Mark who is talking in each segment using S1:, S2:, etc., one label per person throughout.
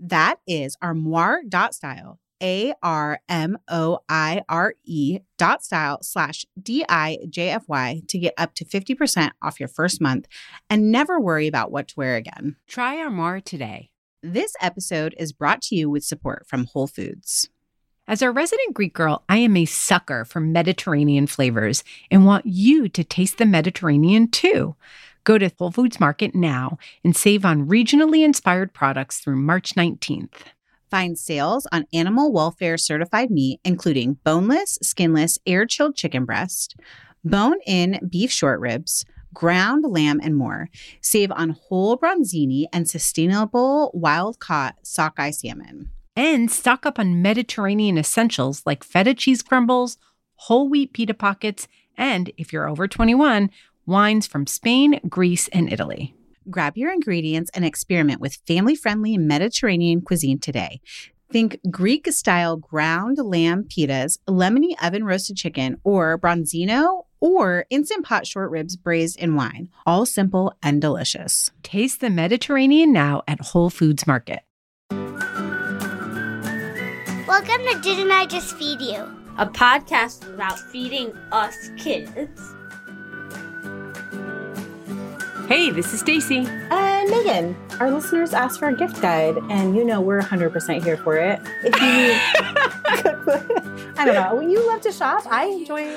S1: That is armoire.style, A R M O I R E dot style slash D I J F Y to get up to 50% off your first month and never worry about what to wear again.
S2: Try Armoire today.
S1: This episode is brought to you with support from Whole Foods.
S2: As a resident Greek girl, I am a sucker for Mediterranean flavors and want you to taste the Mediterranean too. Go to Whole Foods Market now and save on regionally inspired products through March 19th.
S1: Find sales on animal welfare certified meat, including boneless, skinless, air chilled chicken breast, bone in beef short ribs, ground lamb, and more. Save on whole bronzini and sustainable wild caught sockeye salmon.
S2: And stock up on Mediterranean essentials like feta cheese crumbles, whole wheat pita pockets, and if you're over 21, wines from Spain, Greece, and Italy.
S1: Grab your ingredients and experiment with family friendly Mediterranean cuisine today. Think Greek style ground lamb pitas, lemony oven roasted chicken, or bronzino or instant pot short ribs braised in wine. All simple and delicious.
S2: Taste the Mediterranean now at Whole Foods Market.
S3: Welcome to Didn't I Just Feed You?
S4: a podcast about feeding us kids.
S2: Hey, this is Stacie.
S5: And Meghan, our listeners asked for a gift guide, and you know we're 100% here for it. If you cookbook, I don't know. You love to shop. I enjoy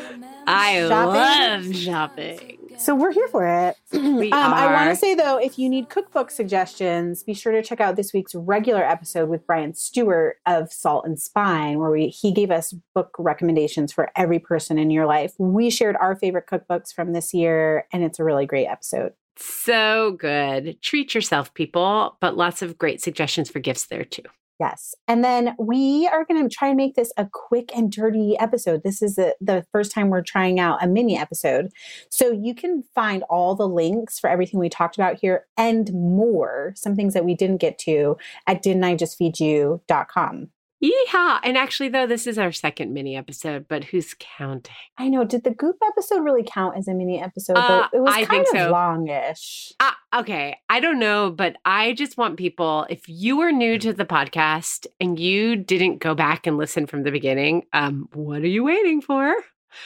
S2: I
S5: Shopping.
S2: love shopping.
S5: So we're here for it.
S2: We
S5: Um, I want to say though, if you need cookbook suggestions, be sure to check out this week's regular episode with Brian Stewart of Salt and Spine, where we he gave us book recommendations for every person in your life. We shared our favorite cookbooks from this year, and it's a really great episode.
S2: So good. Treat yourself, people, but lots of great suggestions for gifts there too.
S5: Yes. And then we are going to try and make this a quick and dirty episode. This is the, the first time we're trying out a mini episode. So you can find all the links for everything we talked about here and more, some things that we didn't get to at didn't I just feed you.com.
S2: Yeehaw. And actually, though, this is our second mini episode, but who's counting?
S5: I know. Did the goop episode really count as a mini episode?
S2: Uh,
S5: it was
S2: I
S5: kind
S2: think
S5: of
S2: so.
S5: longish.
S2: Ah, okay. I don't know, but I just want people, if you are new to the podcast and you didn't go back and listen from the beginning, um, what are you waiting for?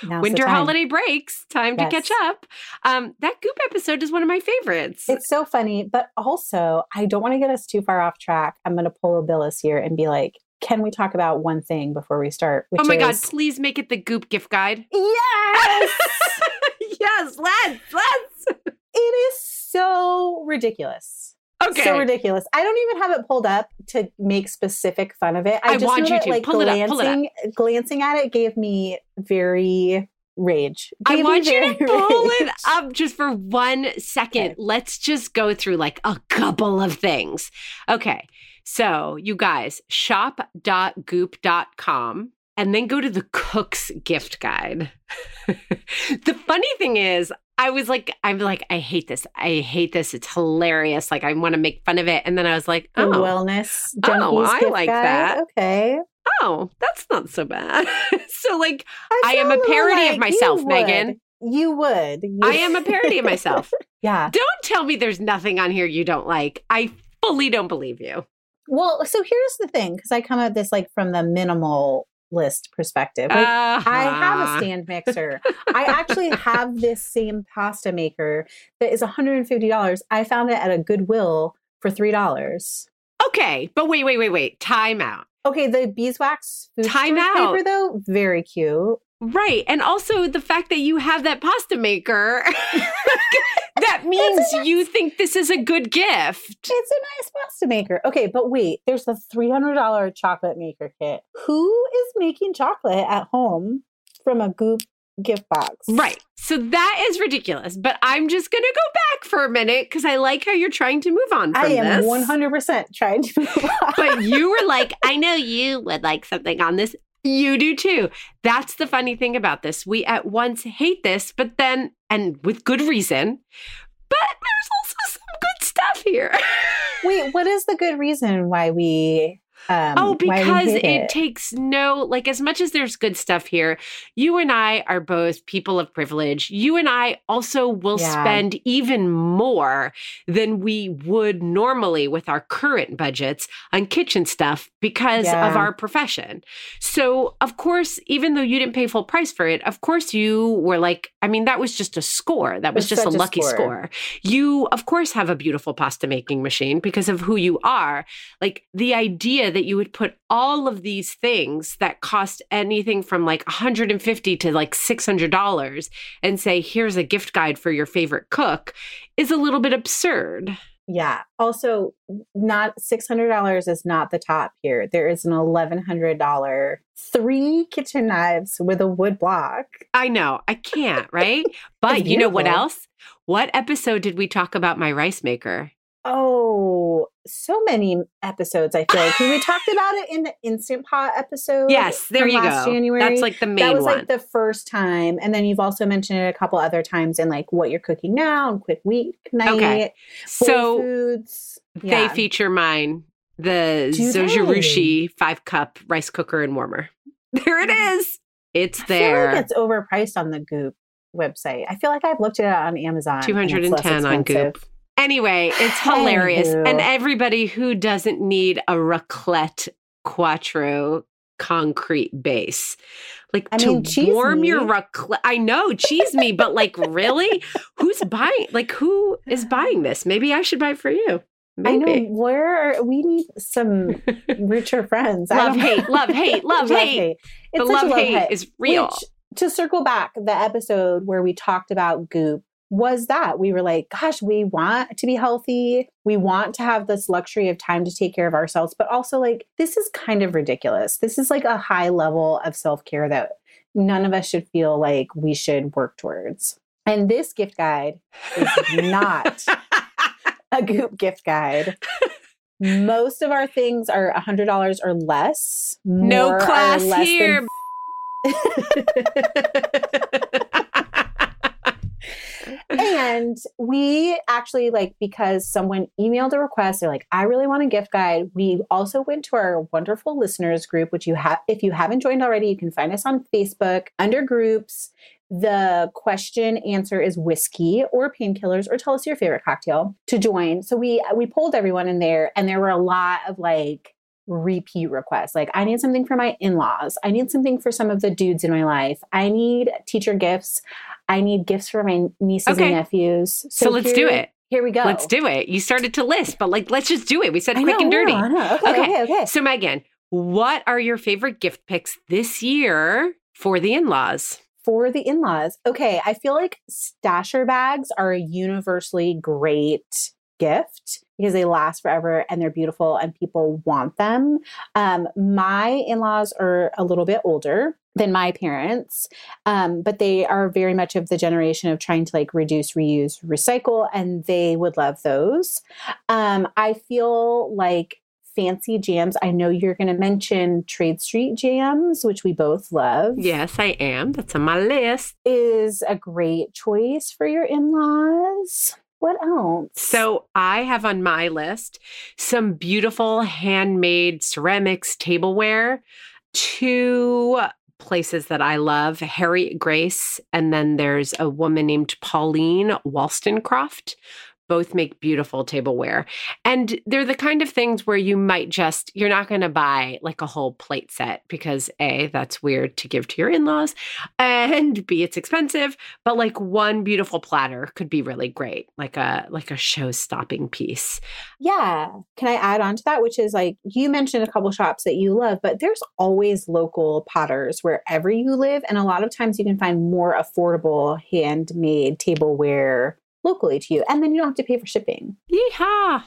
S5: Now's
S2: Winter holiday breaks, time to catch up. Um, that Goop episode is one of my favorites.
S5: It's so funny, but also I don't want to get us too far off track. I'm going to pull a Billis here and be like, can we talk about one thing before we start?
S2: oh my God, please make it the Goop gift guide.
S5: Yes!
S2: yes, let's, let's.
S5: it is so ridiculous.
S2: Okay.
S5: So ridiculous. I don't even have it pulled up to make specific fun of it. I,
S2: I
S5: just
S2: want you
S5: that,
S2: to.
S5: like
S2: Pull it up, pull it up.
S5: glancing, glancing at it gave me very rage.
S2: I
S5: Gave me
S2: want you to pull it up just for one second.
S5: Okay.
S2: Let's just go through like a couple of things. Okay. So, you guys, shop.goop.com and then go to the cook's gift guide. the funny thing is, I was like, I'm like, I hate this. I hate this. It's hilarious. Like, I want to make fun of it. And then I was like,
S5: The
S2: oh,
S5: wellness.
S2: Oh, I like
S5: guide.
S2: that.
S5: Okay.
S2: oh, that's not so bad. so, like, I
S5: feel
S2: am a parody of myself,
S5: you Meghan. You would. You-
S2: I am a parody of myself.
S5: yeah.
S2: Don't tell me there's nothing on here you don't like. I fully don't believe you.
S5: Well, so here's the thing because I come at this like from the minimal list perspective. Like, I have a
S2: Uh-huh.
S5: stand mixer. I actually have this same pasta maker that is $150. I found it at a Goodwill for $3.
S2: Okay, but wait, wait, wait, wait. Time out.
S5: Okay, the beeswax food
S2: Time out.
S5: paper though, very cute.
S2: Right. And also the fact that you have that pasta maker, that means you think this is a good gift.
S5: It's a nice pasta maker. Okay, but wait, there's the $300 chocolate maker kit. Who is making chocolate at home from a goop gift box?
S2: Right. So that is ridiculous. But I'm just going to go back for a minute because I like how you're trying to move on from
S5: I am
S2: this.
S5: 100% trying to move on.
S2: but you were like, I know you would like something on this. You do too. That's the funny thing about this. We at once hate this, but then, and with good reason, but there's also some good stuff here.
S5: Wait, what is the good reason why we? Um,
S2: oh, because
S5: hate
S2: it, takes no, like, as much as there's good stuff here, you and I are both people of privilege. You and I also will
S5: Yeah.
S2: spend even more than we would normally with our current budgets on kitchen stuff because
S5: Yeah.
S2: of our profession. So, of course, even though you didn't pay full price for it, of course, you were like, I mean, that was just a score. That was
S5: It's
S2: just a
S5: such a
S2: lucky
S5: score.
S2: score. You, of course, have a beautiful pasta making machine because of who you are. Like the idea that you would put all of these things that cost anything from like 150 to like $600 and say, here's a gift guide for your favorite cook is a little bit absurd.
S5: Yeah. Also, not six hundred dollars is not the top here. There is an eleven hundred dollar three kitchen knives with a wood block.
S2: I know, I can't, right? But you know what else? What episode did we talk about my rice maker?
S5: Oh, so many episodes. I feel like we talked about it in the instant pot episode.
S2: Yes, there you
S5: last
S2: go.
S5: January.
S2: That's like the main
S5: that was
S2: one.
S5: like the first time, and then you've also mentioned it a couple other times in like what you're cooking now and quick weeknight.
S2: Okay.
S5: Full
S2: so
S5: foods.
S2: they feature mine, the
S5: Do they?
S2: Zojirushi five cup rice cooker and warmer. There it is. It's
S5: I feel
S2: there.
S5: like it's overpriced on the Goop website. I feel like I've looked at it on Amazon. and it's less
S2: 210 on. Goop. Anyway, it's hilarious. And everybody who doesn't need a raclette quattro concrete base. Like
S5: I
S2: to
S5: mean,
S2: warm your
S5: me.
S2: raclette. I know, cheese me, but like really? Who's buying like who is buying this? Maybe I should buy it for you.
S5: I know where are, we need some richer friends.
S2: Love hate, love hate, love, hate.
S5: It's
S2: the love hate
S5: hate.
S2: is real.
S5: Which, to circle back, the episode where we talked about Goop was that we were like, gosh, we want to be healthy. We want to have this luxury of time to take care of ourselves, but also like this is kind of ridiculous. This is like a high level of self care that none of us should feel like we should work towards. And this gift guide is not a Goop gift guide. Most of our things are $100 or less.
S2: no class
S5: less
S2: here.
S5: and we actually like because someone emailed a request they're like i really want a gift guide we also went to our wonderful listeners group which you have if you haven't joined already you can find us on facebook under groups the question answer is whiskey or painkillers or tell us your favorite cocktail to join so we we pulled everyone in there and there were a lot of like repeat requests. Like, I need something for my in laws. I need something for some of the dudes in my life. I need teacher gifts. I need gifts for my nieces
S2: Okay.
S5: and nephews.
S2: So let's do it.
S5: Here we go.
S2: Let's do it. You started to list, but like, let's just do it. We said
S5: I
S2: quick
S5: know,
S2: and dirty.
S5: know, I know. Okay,
S2: Okay.
S5: okay, okay.
S2: So, Meghan, what are your favorite gift picks this year for the in laws?
S5: For the in laws. Okay, I feel like stasher bags are a universally great gift because they last forever and they're beautiful and people want them. Um, my in laws are a little bit older than my parents, um, but they are very much of the generation of trying to like reduce, reuse, recycle, and they would love those. Um, I feel like fancy jams. I know you're going to mention Trade Street jams, which we both love
S2: Yes, I am. That's on my list.
S5: is a great choice for your in laws. What else?
S2: So, I have on my list some beautiful handmade ceramics tableware, two places that I love Harriet Grace, and then there's a woman named Pauline Wollstonecroft. Both make beautiful tableware. And they're the kind of things where you might just, you're not going to buy like a whole plate set because A, that's weird to give to your in laws, and B, it's expensive. But like one beautiful platter could be really great, like a like a show stopping piece.
S5: Yeah. Can I add on to that? Which is like you mentioned a couple shops that you love, but there's always local potters wherever you live. And a lot of times you can find more affordable handmade tableware locally to you. And then you don't have to pay for shipping.
S2: Yeehaw.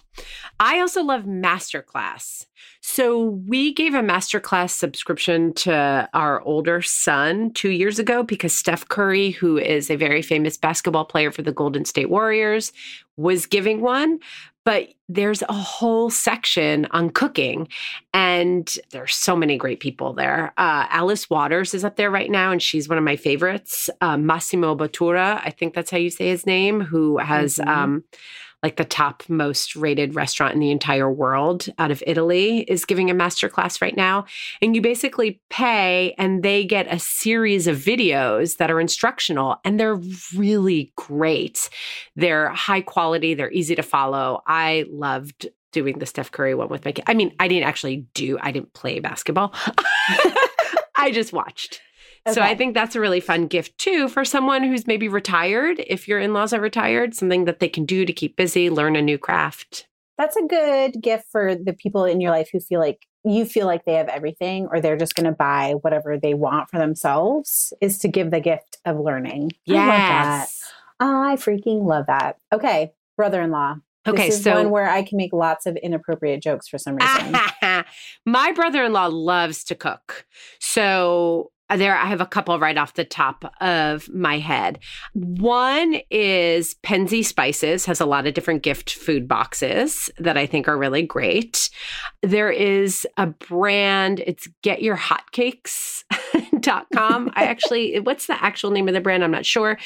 S2: I also love Masterclass. So we gave a Masterclass subscription to our older son two years ago because Steph Curry, who is a very famous basketball player for the Golden State Warriors, was giving one. But there's a whole section on cooking and there's so many great people there. Uh, alice waters is up there right now and she's one of my favorites. Uh, massimo bottura i think that's how you say his name who has mm-hmm. um, like the top most rated restaurant in the entire world out of Italy is giving a masterclass right now. And you basically pay and they get a series of videos that are instructional and they're really great. They're high quality, they're easy to follow. I loved doing the Steph Curry one with my kid. I mean, I didn't actually do, I didn't play basketball. I just watched. Okay. So I think that's a really fun gift too for someone who's maybe retired. If your in laws are retired, something that they can do to keep busy, learn a new craft.
S5: That's a good gift for the people in your life who feel like you feel like they have everything or they're just going to buy whatever they want for themselves is to give the gift of learning.
S2: Yes.
S5: I, I freaking love that. Okay, brother in law.
S2: Okay,
S5: this is
S2: so
S5: one where I can make lots of inappropriate jokes for some reason.
S2: My brother in law loves to cook. So there I have a couple right off the top of my head. One is Penzeys Spices has a lot of different gift food boxes that I think are really great. There is a brand, it's getyourhotcakes.com. I actually what's the actual name of the brand? I'm not sure.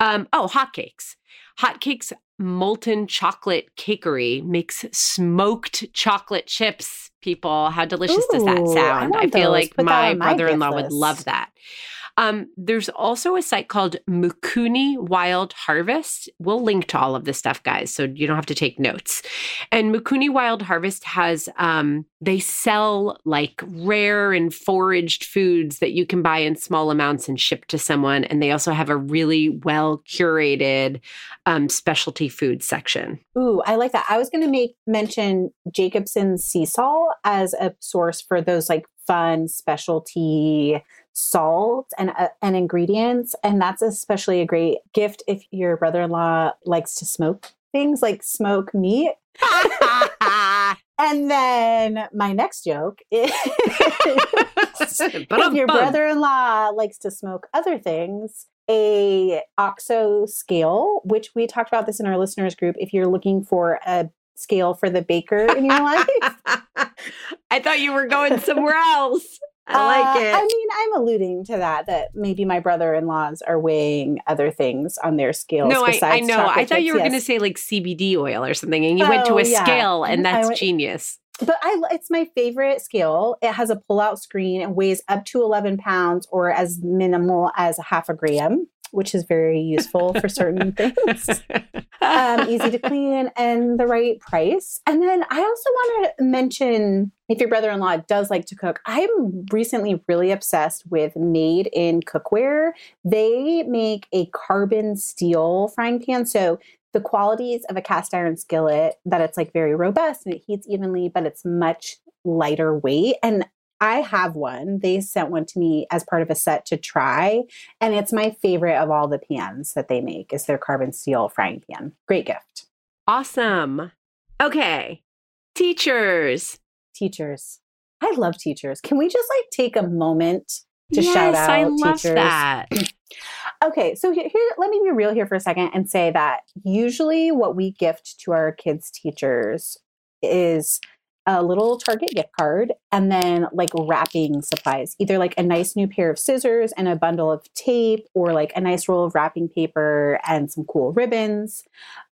S2: Um, oh, hotcakes. Hotcakes Molten Chocolate Cakery makes smoked chocolate chips people. How delicious Ooh, does that sound? I, I feel like Put my brother in law would love that. Um, there's also a site called Mikuni Wild Harvest. We'll link to all of this stuff, guys, so you don't have to take notes. And Mikuni Wild Harvest has, um, they sell like rare and foraged foods that you can buy in small amounts and ship to someone. And they also have a really well curated um, specialty food section.
S5: Ooh, I like that. I was going to make mention Jacobsen's sea salt as a source for those like fun specialty salt and uh, and ingredients and that's especially a great gift if your brother-in-law likes to smoke things like smoke meat. And then my next joke is if your brother-in-law likes to smoke other things a oxo scale which we talked about this in our listeners group if you're looking for a scale for the baker in your life.
S2: I thought you were going somewhere else I like uh, it.
S5: I mean, I'm alluding to that, that maybe my brother in laws are weighing other things on their scales.
S2: No, I, I, know. I thought you were yes. going to say like CBD oil or something, and you oh, went to oh, a yeah. scale, and that's went, genius.
S5: But I, it's my favorite scale. It has a pull-out screen and weighs up to 11 pounds, or as minimal as a half a gram which is very useful for certain things. Um, easy to clean and the right price. And then I also want to mention if your brother in law does like to cook, I'm recently really obsessed with Made in Cookware. They make a carbon steel frying pan. So the qualities of a cast iron skillet that it's like very robust and it heats evenly, but it's much lighter weight. And I have one. They sent one to me as part of a set to try, and it's my favorite of all the pans that they make. Is their carbon steel frying pan. Great gift.
S2: Awesome. Okay. Teachers.
S5: Teachers. I love teachers. Can we just like take a moment to yes, shout out I love teachers?
S2: That.
S5: okay, so here, here, let me be real here for a second and say that usually what we gift to our kids' teachers is a little Target gift card and then like wrapping supplies, either like a nice new pair of scissors and a bundle of tape or like a nice roll of wrapping paper and some cool ribbons.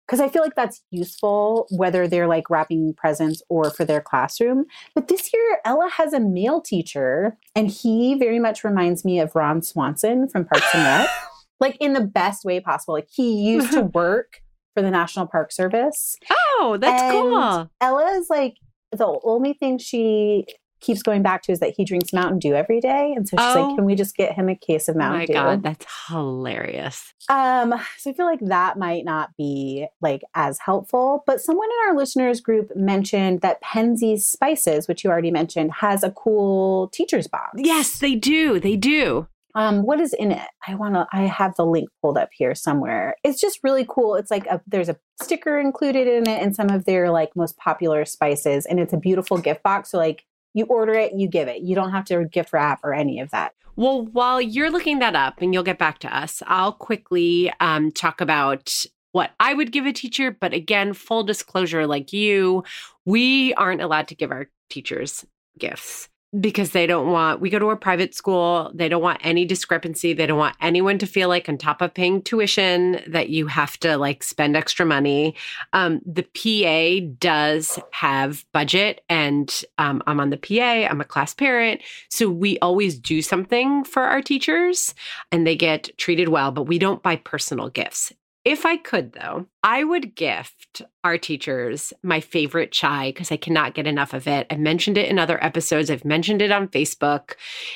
S5: Because I feel like that's useful, whether they're like wrapping presents or for their classroom. But this year, Ella has a male teacher, and he very much reminds me of Ron Swanson from Parks and Rec, like in the best way possible. Like he used to work for the National Park Service.
S2: Oh, that's
S5: And
S2: cool.
S5: Ella is like the only thing she keeps going back to is that he drinks Mountain Dew every day. And so she's
S2: Oh.
S5: like, can we just get him a case of
S2: Oh
S5: Mountain
S2: my
S5: Dew?
S2: god, that's hilarious.
S5: Um, so I feel like that might not be like as helpful. But someone in our listeners group mentioned that Penzeys Spices, which you already mentioned, has a cool teacher's box.
S2: Yes, they do. They do.
S5: Um, what is in it? I want to. I have the link pulled up here somewhere. It's just really cool. It's like a there's a sticker included in it, and some of their like most popular spices, and it's a beautiful gift box. So like you order it, you give it. You don't have to gift wrap or any of that.
S2: Well, while you're looking that up and you'll get back to us, I'll quickly um, talk about what I would give a teacher. But again, full disclosure like you, we aren't allowed to give our teachers gifts because they don't want, we go to a private school. They don't want any discrepancy. They don't want anyone to feel like, on top of paying tuition, that you have to like spend extra money. Um, the PA does have budget, and um, I'm on the PA, I'm a class parent. So we always do something for our teachers and they get treated well, but we don't buy personal gifts. If I could, though, I would gift our teachers my favorite chai because I cannot get enough of it. I mentioned it in other episodes. I've mentioned it on Facebook.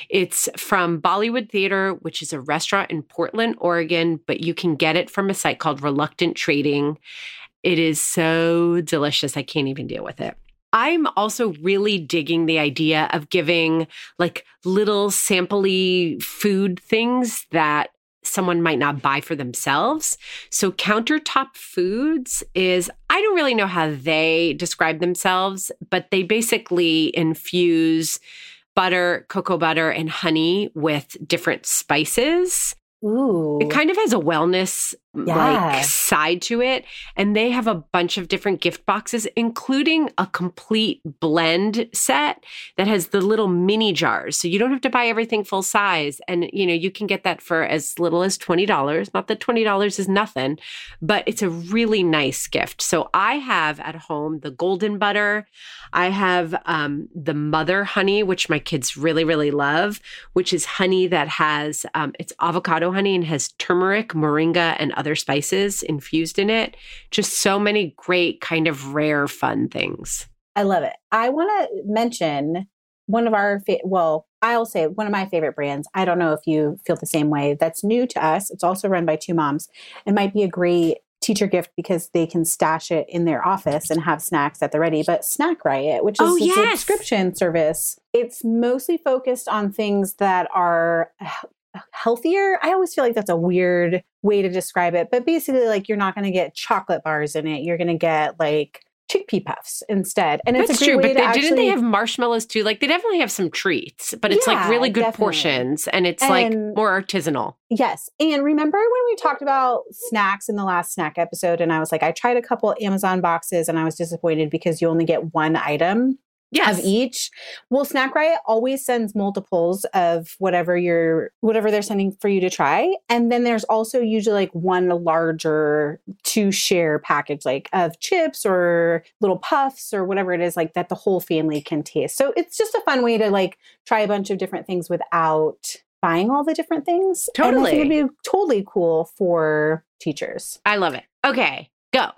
S2: It's from Bollywood Theater, which is a restaurant in Portland, Oregon, but you can get it from a site called Reluctant Trading. It is so delicious. I can't even deal with it. I'm also really digging the idea of giving like little sampley food things that someone might not buy for themselves. So countertop foods is I don't really know how they describe themselves, but they basically infuse butter, cocoa butter and honey with different spices.
S5: Ooh,
S2: It kind of has a wellness
S5: Yeah.
S2: like side to it. And they have a bunch of different gift boxes, including a complete blend set that has the little mini jars. So you don't have to buy everything full size. And you know, you can get that for as little as $20. Not that $20 is nothing, but it's a really nice gift. So I have at home the golden butter. I have um, the mother honey, which my kids really, really love, which is honey that has um, it's avocado honey and has turmeric, moringa, and other spices infused in it. Just so many great, kind of rare, fun things.
S5: I love it. I want to mention one of our, fa- well, I'll say one of my favorite brands. I don't know if you feel the same way. That's new to us. It's also run by two moms. It might be a great teacher gift because they can stash it in their office and have snacks at the ready. But Snack Riot, which is
S2: Oh,
S5: a
S2: yes.
S5: subscription service, it's mostly focused on things that are healthier. I always feel like that's a weird way to describe it, but basically, like you're not going to get chocolate bars in it. You're going to get like chickpea puffs instead, and it's
S2: That's
S5: a
S2: true, but they,
S5: actually.
S2: didn't they have marshmallows too? Like they definitely have some treats, but it's like really good
S5: definitely.
S2: portions and it's like more artisanal.
S5: Yes. And remember when we talked about snacks in the last snack episode? And I was like, I tried a couple Amazon boxes and I was disappointed because you only get one item
S2: Yes.
S5: of each. Well, Snack Riot always sends multiples of whatever you're whatever they're sending for you to try. And then there's also usually like one larger to share package like of chips or little puffs or whatever it is like that the whole family can taste. So it's just a fun way to like try a bunch of different things without buying all the different things. And I
S2: Totally.
S5: think it'd be totally cool for teachers
S2: I love it. Okay, go.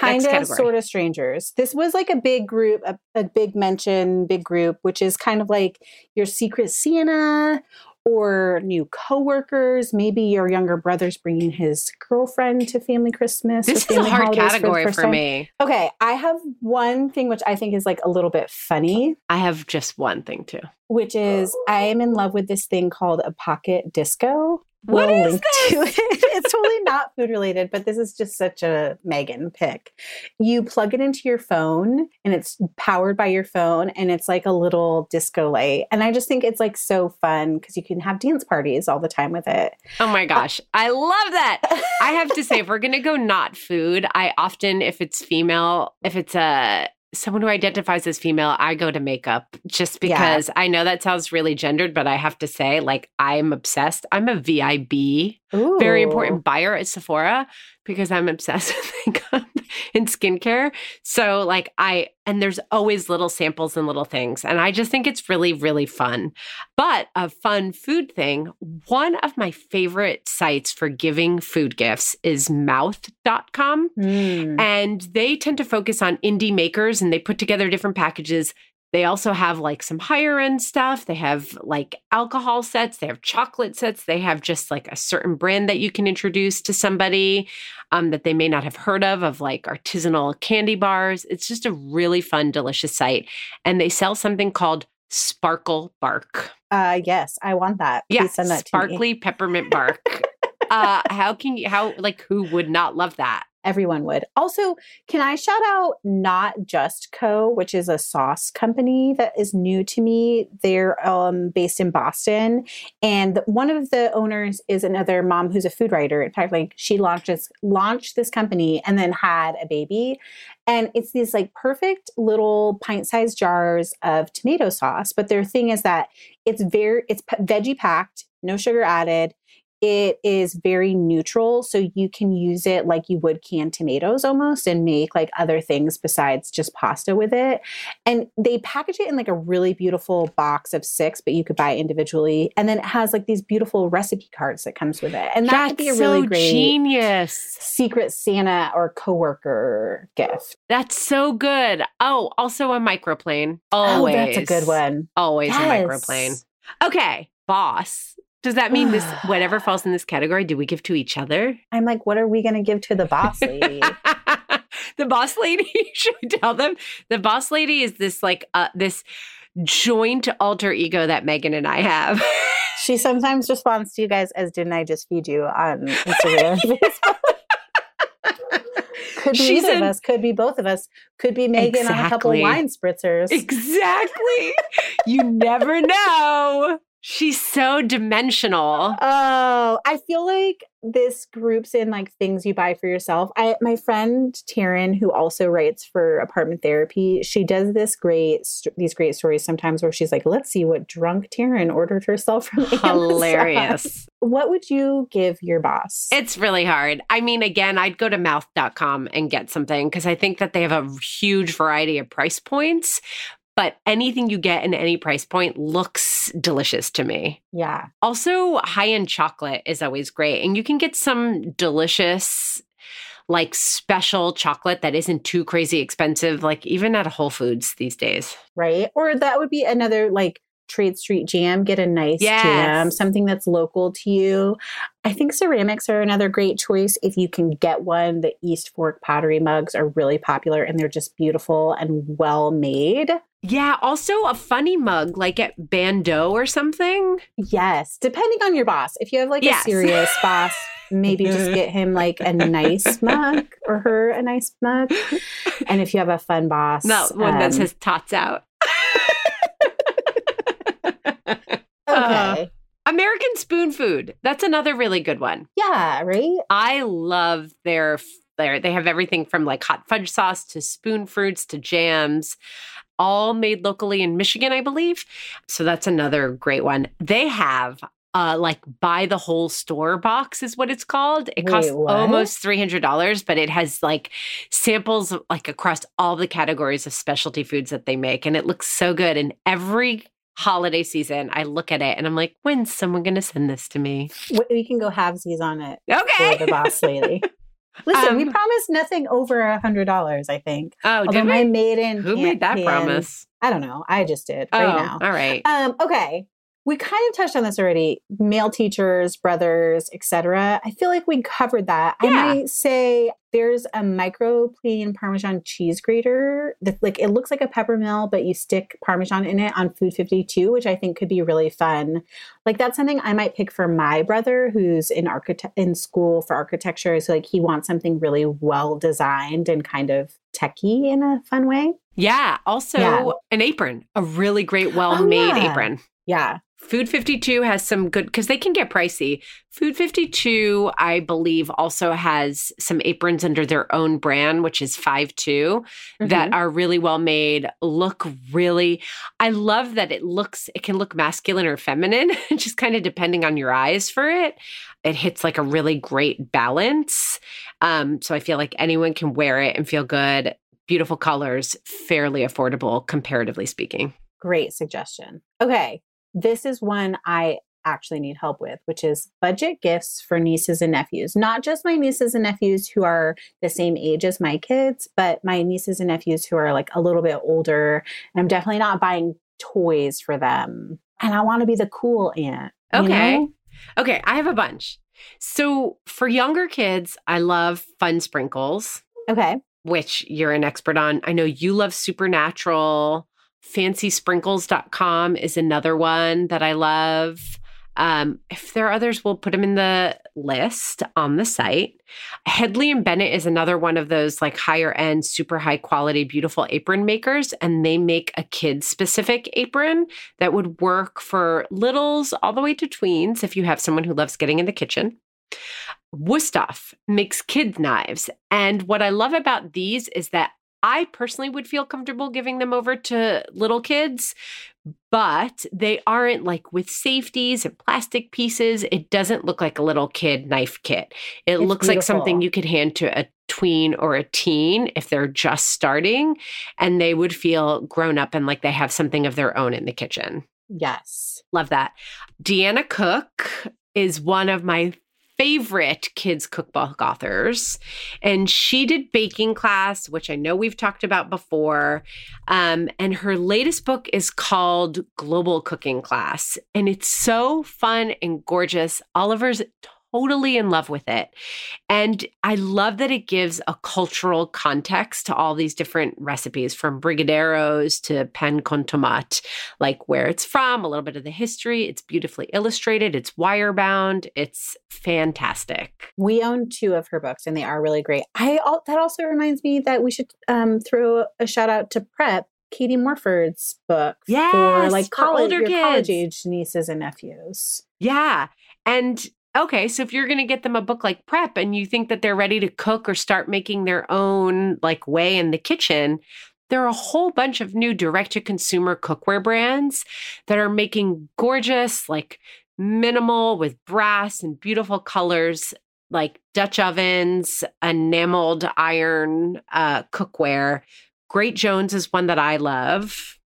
S5: Kind of sort of strangers. This was like a big group a, a big mention big group which is kind of like your secret santa or new coworkers. Maybe your younger brother's bringing his girlfriend to family christmas
S2: This is a hard category
S5: first
S2: for me.
S5: okay i have one thing which i think is like a little bit funny.
S2: I have just one thing too.
S5: which is i am in love with this thing called a pocket disco
S2: What
S5: We'll
S2: is
S5: link to it. it's totally not food related, but this is just such a Meghan pick. You plug it into your phone and it's powered by your phone and it's like a little disco light. And I just think it's like so fun because you can have dance parties all the time with it.
S2: Oh my uh, gosh, I love that. I have to say, if we're gonna go not food, I often, if it's female, if it's a someone who identifies as female, I go to makeup just
S5: Yeah.
S2: because I know that sounds really gendered, but I have to say, like, I'm obsessed. I'm a VIB, very important buyer at Sephora because I'm obsessed with makeup and skincare. So, like, I, and there's always little samples and little things. And I just think it's really, really fun. But a fun food thing, one of my favorite sites for giving food gifts is mouth.com.
S5: Mm.
S2: And they tend to focus on indie makers and they put together different packages. They also have like some higher end stuff. They have like alcohol sets, they have chocolate sets, they have just like a certain brand that you can introduce to somebody um, that they may not have heard of, of like artisanal candy bars. It's just a really fun, delicious site. And they sell something called Sparkle Bark.
S5: Uh, yes, I want that. Please
S2: Yeah,
S5: send that to me.
S2: sparkly peppermint bark. uh, how can you, how, like, who would not love that?
S5: Everyone would. Also, can I shout out Not Just Co., which is a sauce company that is new to me. They're um, based in Boston, and one of the owners is another mom who's a food writer. In fact, like she launches launched this company and then had a baby, and it's these like perfect little pint-sized jars of tomato sauce. But their thing is that it's very it's veggie packed, no sugar added it is very neutral so you can use it like you would canned tomatoes almost and make like other things besides just pasta with it and they package it in like a really beautiful box of six but you could buy it individually and then it has like these beautiful recipe cards that comes with it and that could be a really
S2: so
S5: great
S2: genius.
S5: secret santa or coworker gift
S2: That's so good. Oh, also a microplane. Always.
S5: oh that's a good one
S2: Always a microplane. Okay, boss. Does that mean this whatever falls in this category, do we give to each other?
S5: i'm like what are we going to give to the boss lady
S2: the boss lady, should tell them? The boss lady is this like uh, this joint alter ego that Meghan and I have.
S5: She sometimes responds to you guys as didn't I just feed you on Instagram. could be
S2: She's
S5: either
S2: an-
S5: of us, could be both of us, could be Meghan on a couple wine spritzers.
S2: exactly. you never know. She's so dimensional.
S5: Oh, I feel like this groups in like things you buy for yourself. I my friend Taryn, who also writes for Apartment Therapy, she does this great these great stories sometimes where she's like, "Let's see what drunk Taryn ordered herself from Amazon."
S2: Hilarious.
S5: What would you give your boss?
S2: It's really hard. I mean, again, I'd go to mouth.com and get something because I think that they have a huge variety of price points. But anything you get in any price point looks delicious to me.
S5: yeah.
S2: Also, high end chocolate is always great. And you can get some delicious, like special chocolate that isn't too crazy expensive, like even at Whole Foods these days.
S5: right? Or that would be another like Trade Street jam. Get a nice
S2: Yes.
S5: jam, something that's local to you. I think ceramics are another great choice if you can get one. The East Fork pottery mugs are really popular and they're just beautiful and well made.
S2: Yeah, also a funny mug like at Bando or something.
S5: Yes, depending on your boss. If you have like
S2: Yes.
S5: a serious boss, maybe just get him like a nice mug or her a nice mug. And if you have a fun boss,
S2: no, one that
S5: um,
S2: says tots out.
S5: Okay,
S2: American Spoon Food. That's another really good one.
S5: yeah, right.
S2: I love their their they have everything from like hot fudge sauce to spoon fruits to jams, all made locally in Michigan, I believe. So that's another great one. They have uh like buy the whole store box is what it's called. It
S5: Wait,
S2: costs
S5: what?
S2: almost $300, but it has like samples like across all the categories of specialty foods that they make and it looks so good and every holiday season I look at it and I'm like when's someone going to send this to me?
S5: We- We can go halvesies on it.
S2: Okay.
S5: for the boss lady. Listen, we
S2: Um,
S5: promised nothing over a hundred dollars. I think.
S2: Oh,
S5: Although
S2: did
S5: my
S2: we?
S5: maiden,
S2: Who
S5: hand-
S2: made that
S5: hand-
S2: promise?
S5: I don't know. I just did
S2: Oh,
S5: right now.
S2: all right.
S5: Um, okay. We kind of touched on this already. Male teachers, brothers, etc. I feel like we covered that. I
S2: Yeah.
S5: might say there's a microplane Parmesan cheese grater that like it looks like a pepper mill, but you stick Parmesan in it on Food 52, which I think could be really fun. Like that's something I might pick for my brother who's in architect in school for architecture. So like he wants something really well designed and kind of techie in a fun way.
S2: Yeah. Also,
S5: Yeah.
S2: an apron, a really great, oh, well made
S5: yeah.
S2: apron.
S5: Yeah.
S2: Food 52 has some good because they can get pricey. Food 52, I believe, also has some aprons under their own brand, which is 5 2, that
S5: Mhm.
S2: are really well made, look really. I love that it looks, it can look masculine or feminine, just kind of depending on your eyes for it. It hits like a really great balance. Um, so I feel like anyone can wear it and feel good. Beautiful colors, fairly affordable, comparatively speaking.
S5: Great suggestion. Okay. This is one I actually need help with, which is budget gifts for nieces and nephews. Not just my nieces and nephews who are the same age as my kids, but my nieces and nephews who are like a little bit older. And I'm definitely not buying toys for them. And I want to be the cool aunt. you
S2: Okay.
S5: know?
S2: Okay, I have a bunch. So for younger kids, I love fun sprinkles,
S5: Okay.
S2: which you're an expert on. I know you love Supernatural. FancySprinkles.com is another one that I love. Um, if there are others, we'll put them in the list on the site. Hedley and Bennett is another one of those like higher end, super high quality, beautiful apron makers. And they make a kid specific apron that would work for littles all the way to tweens if you have someone who loves getting in the kitchen. Wusthof makes kids' knives. And what I love about these is that I personally would feel comfortable giving them over to little kids, but they aren't like with safeties and plastic pieces. It doesn't look like a little kid knife kit. It
S5: It's
S2: looks like something you could hand to a tween or a teen if they're just starting, and they would feel grown up and like they have something of their own in the kitchen.
S5: Yes.
S2: Love that. Deanna Cook is one of my favorite kids cookbook authors. And she did baking class which i know we've talked about before. Um, and her latest book is called global cooking class. And it's so fun and gorgeous. Oliver's totally in love with it and i love that it gives a cultural context to all these different recipes from brigadeiros to pan con tomate like where it's from, a little bit of the history. It's beautifully illustrated, it's wire bound, it's fantastic.
S5: We own two of her books and they are really great. I that also reminds me that we should um, throw a shout out to Prep, Katie Morford's book for
S2: Yes,
S5: like
S2: for
S5: college,
S2: older
S5: your college age nieces and nephews.
S2: Yeah. And okay, so if you're going to get them a book like Prep and you think that they're ready to cook or start making their own like way in the kitchen, there are a whole bunch of new direct to consumer cookware brands that are making gorgeous, like minimal with brass and beautiful colors, like Dutch ovens, enameled iron uh, cookware. Great Jones is one that I love.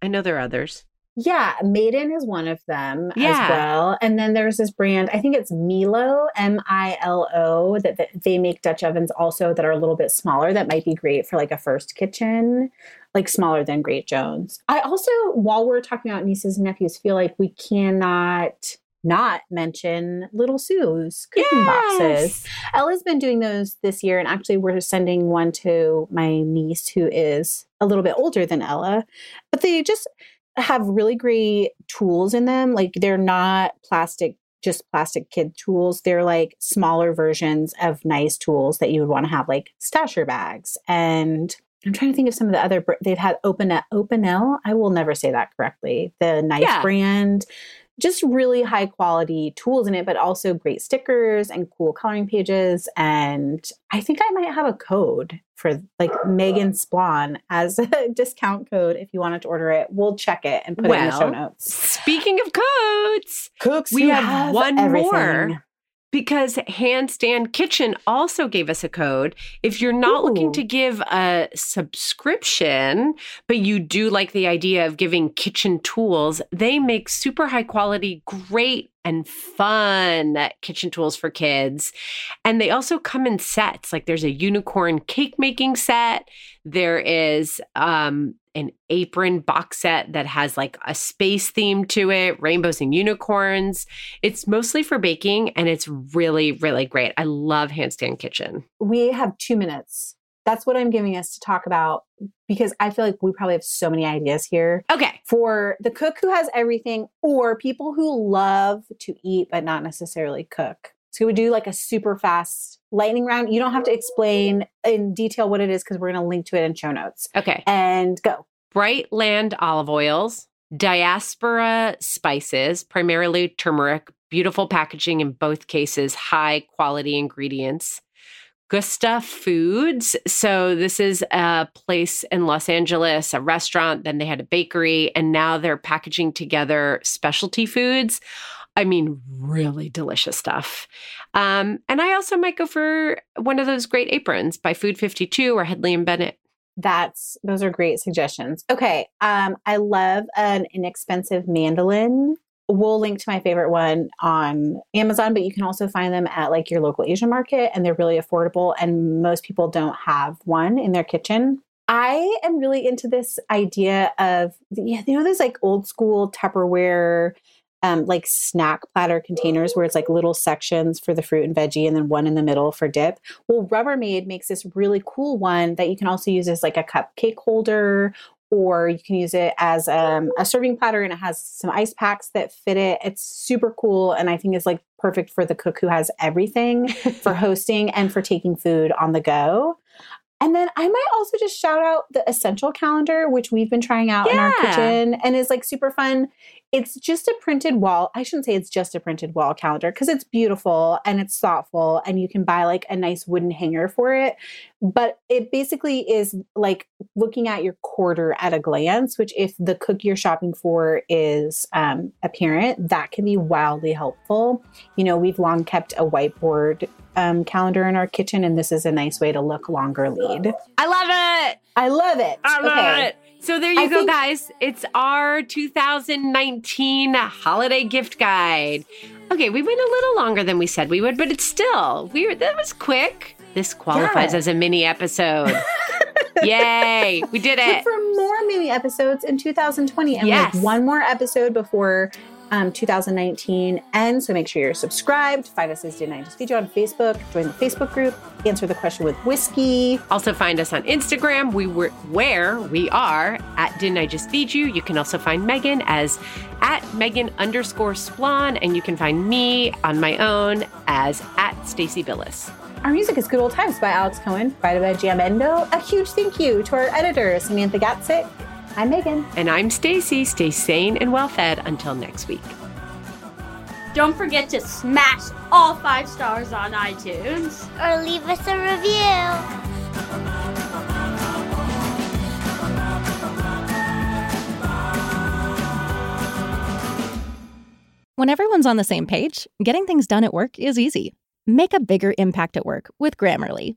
S2: I know there are others.
S5: Yeah, Made In is one of them
S2: Yeah.
S5: as well. And then there's this brand, I think it's Milo, M I L O, that, that they make Dutch ovens also that are a little bit smaller that might be great for like a first kitchen, like smaller than Great Jones. I also, while we're talking about nieces and nephews, feel like we cannot not mention Little Sous cooking boxes. Ella's been doing those this year, and actually, we're sending one to my niece who is a little bit older than Ella. But they just have really great tools in them. Like they're not plastic, just plastic kid tools. They're like smaller versions of nice tools that you would want to have, like stasher bags. And I'm trying to think of some of the other. They've had Open Opinel. I will never say that correctly. The knife
S2: Yeah.
S5: brand just really high quality tools in it, but also great stickers and cool coloring pages. And I think I might have a code for like Meghan Splon as a discount code if you wanted to order it. We'll check it and put it in the show
S2: Well,
S5: notes.
S2: Speaking of codes,
S5: Cooks,
S2: we
S5: who
S2: have, one
S5: everything.
S2: more because Handstand Kitchen also gave us a code. If you're not looking to give a subscription, but you do like the idea of giving kitchen tools, they make super high quality, great and fun kitchen tools for kids. And they also come in sets. Like there's a unicorn cake making set. There is um an apron box set that has like a space theme to it, rainbows and unicorns. It's mostly for baking and it's really, really great. I love Handstand Kitchen.
S5: We have two minutes. That's what I'm giving us to talk about because I feel like we probably have so many ideas here.
S2: Okay.
S5: for the cook who has everything or people who love to eat but not necessarily cook. So we do like a super fast lightning round. You don't have to explain in detail what it is because we're going to link to it in show notes.
S2: Okay.
S5: And go.
S2: Brightland olive oils, Diaspora Spices, primarily turmeric, beautiful packaging in both cases, high quality ingredients. Gusta Foods. So, this is a place in Los Angeles, a restaurant. Then they had a bakery, and now they're packaging together specialty foods. I mean, really delicious stuff. Um, and I also might go for one of those great aprons by Food 52 or Hedley and Bennett.
S5: That's those are great suggestions. Okay. Um, I love an inexpensive mandolin. We'll link to my favorite one on Amazon, but you can also find them at like your local Asian market and they're really affordable. And most people don't have one in their kitchen. I am really into this idea of, you know, there's like old school Tupperware um, like snack platter containers where it's like little sections for the fruit and veggie and then one in the middle for dip. Well, Rubbermaid makes this really cool one that you can also use as like a cupcake holder or you can use it as um, a serving platter and it has some ice packs that fit it. It's super cool and I think is like perfect for the cook who has everything for hosting and for taking food on the go. And then I might also just shout out the essential calendar, which we've been trying out yeah. in our kitchen and is like super fun. It's just a printed wall. I shouldn't say it's just a printed wall calendar because it's beautiful and it's thoughtful and you can buy like a nice wooden hanger for it. But it basically is like looking at your quarter at a glance, which if the cook you're shopping for is um, a parent, that can be wildly helpful. You know, we've long kept a whiteboard um, calendar in our kitchen, and this is a nice way to look longer lead.
S2: I love it.
S5: I love it.
S2: I love okay. it. So there you I go, think- guys. It's our 2019 holiday gift guide. Okay, we went a little longer than we said we would, but it's still we were that was quick. This qualifies yeah. as a mini episode. Yay, we did it.
S5: Look for more mini episodes in 2020 and yes. like one more episode before um, 2019 and so make sure you're subscribed. Find us as didn't i just feed you on facebook. Join the facebook group. Answer the question with whiskey.
S2: Also find us on instagram. We were where we are at didn't i just feed you. You can also find Meghan as at meghan underscore splawn and you can find me on my own as at stacie billis.
S5: Our music is Good Old Times by Alex Cohen, provided by Jamendo. A huge thank you to our editor, Samantha Gatzik, I'm Meghan.
S2: And I'm Stacie. Stay sane and well fed until next week.
S4: Don't forget to smash all five stars on iTunes.
S3: Or leave us a review.
S6: When everyone's on the same page, getting things done at work is easy. Make a bigger impact at work with Grammarly.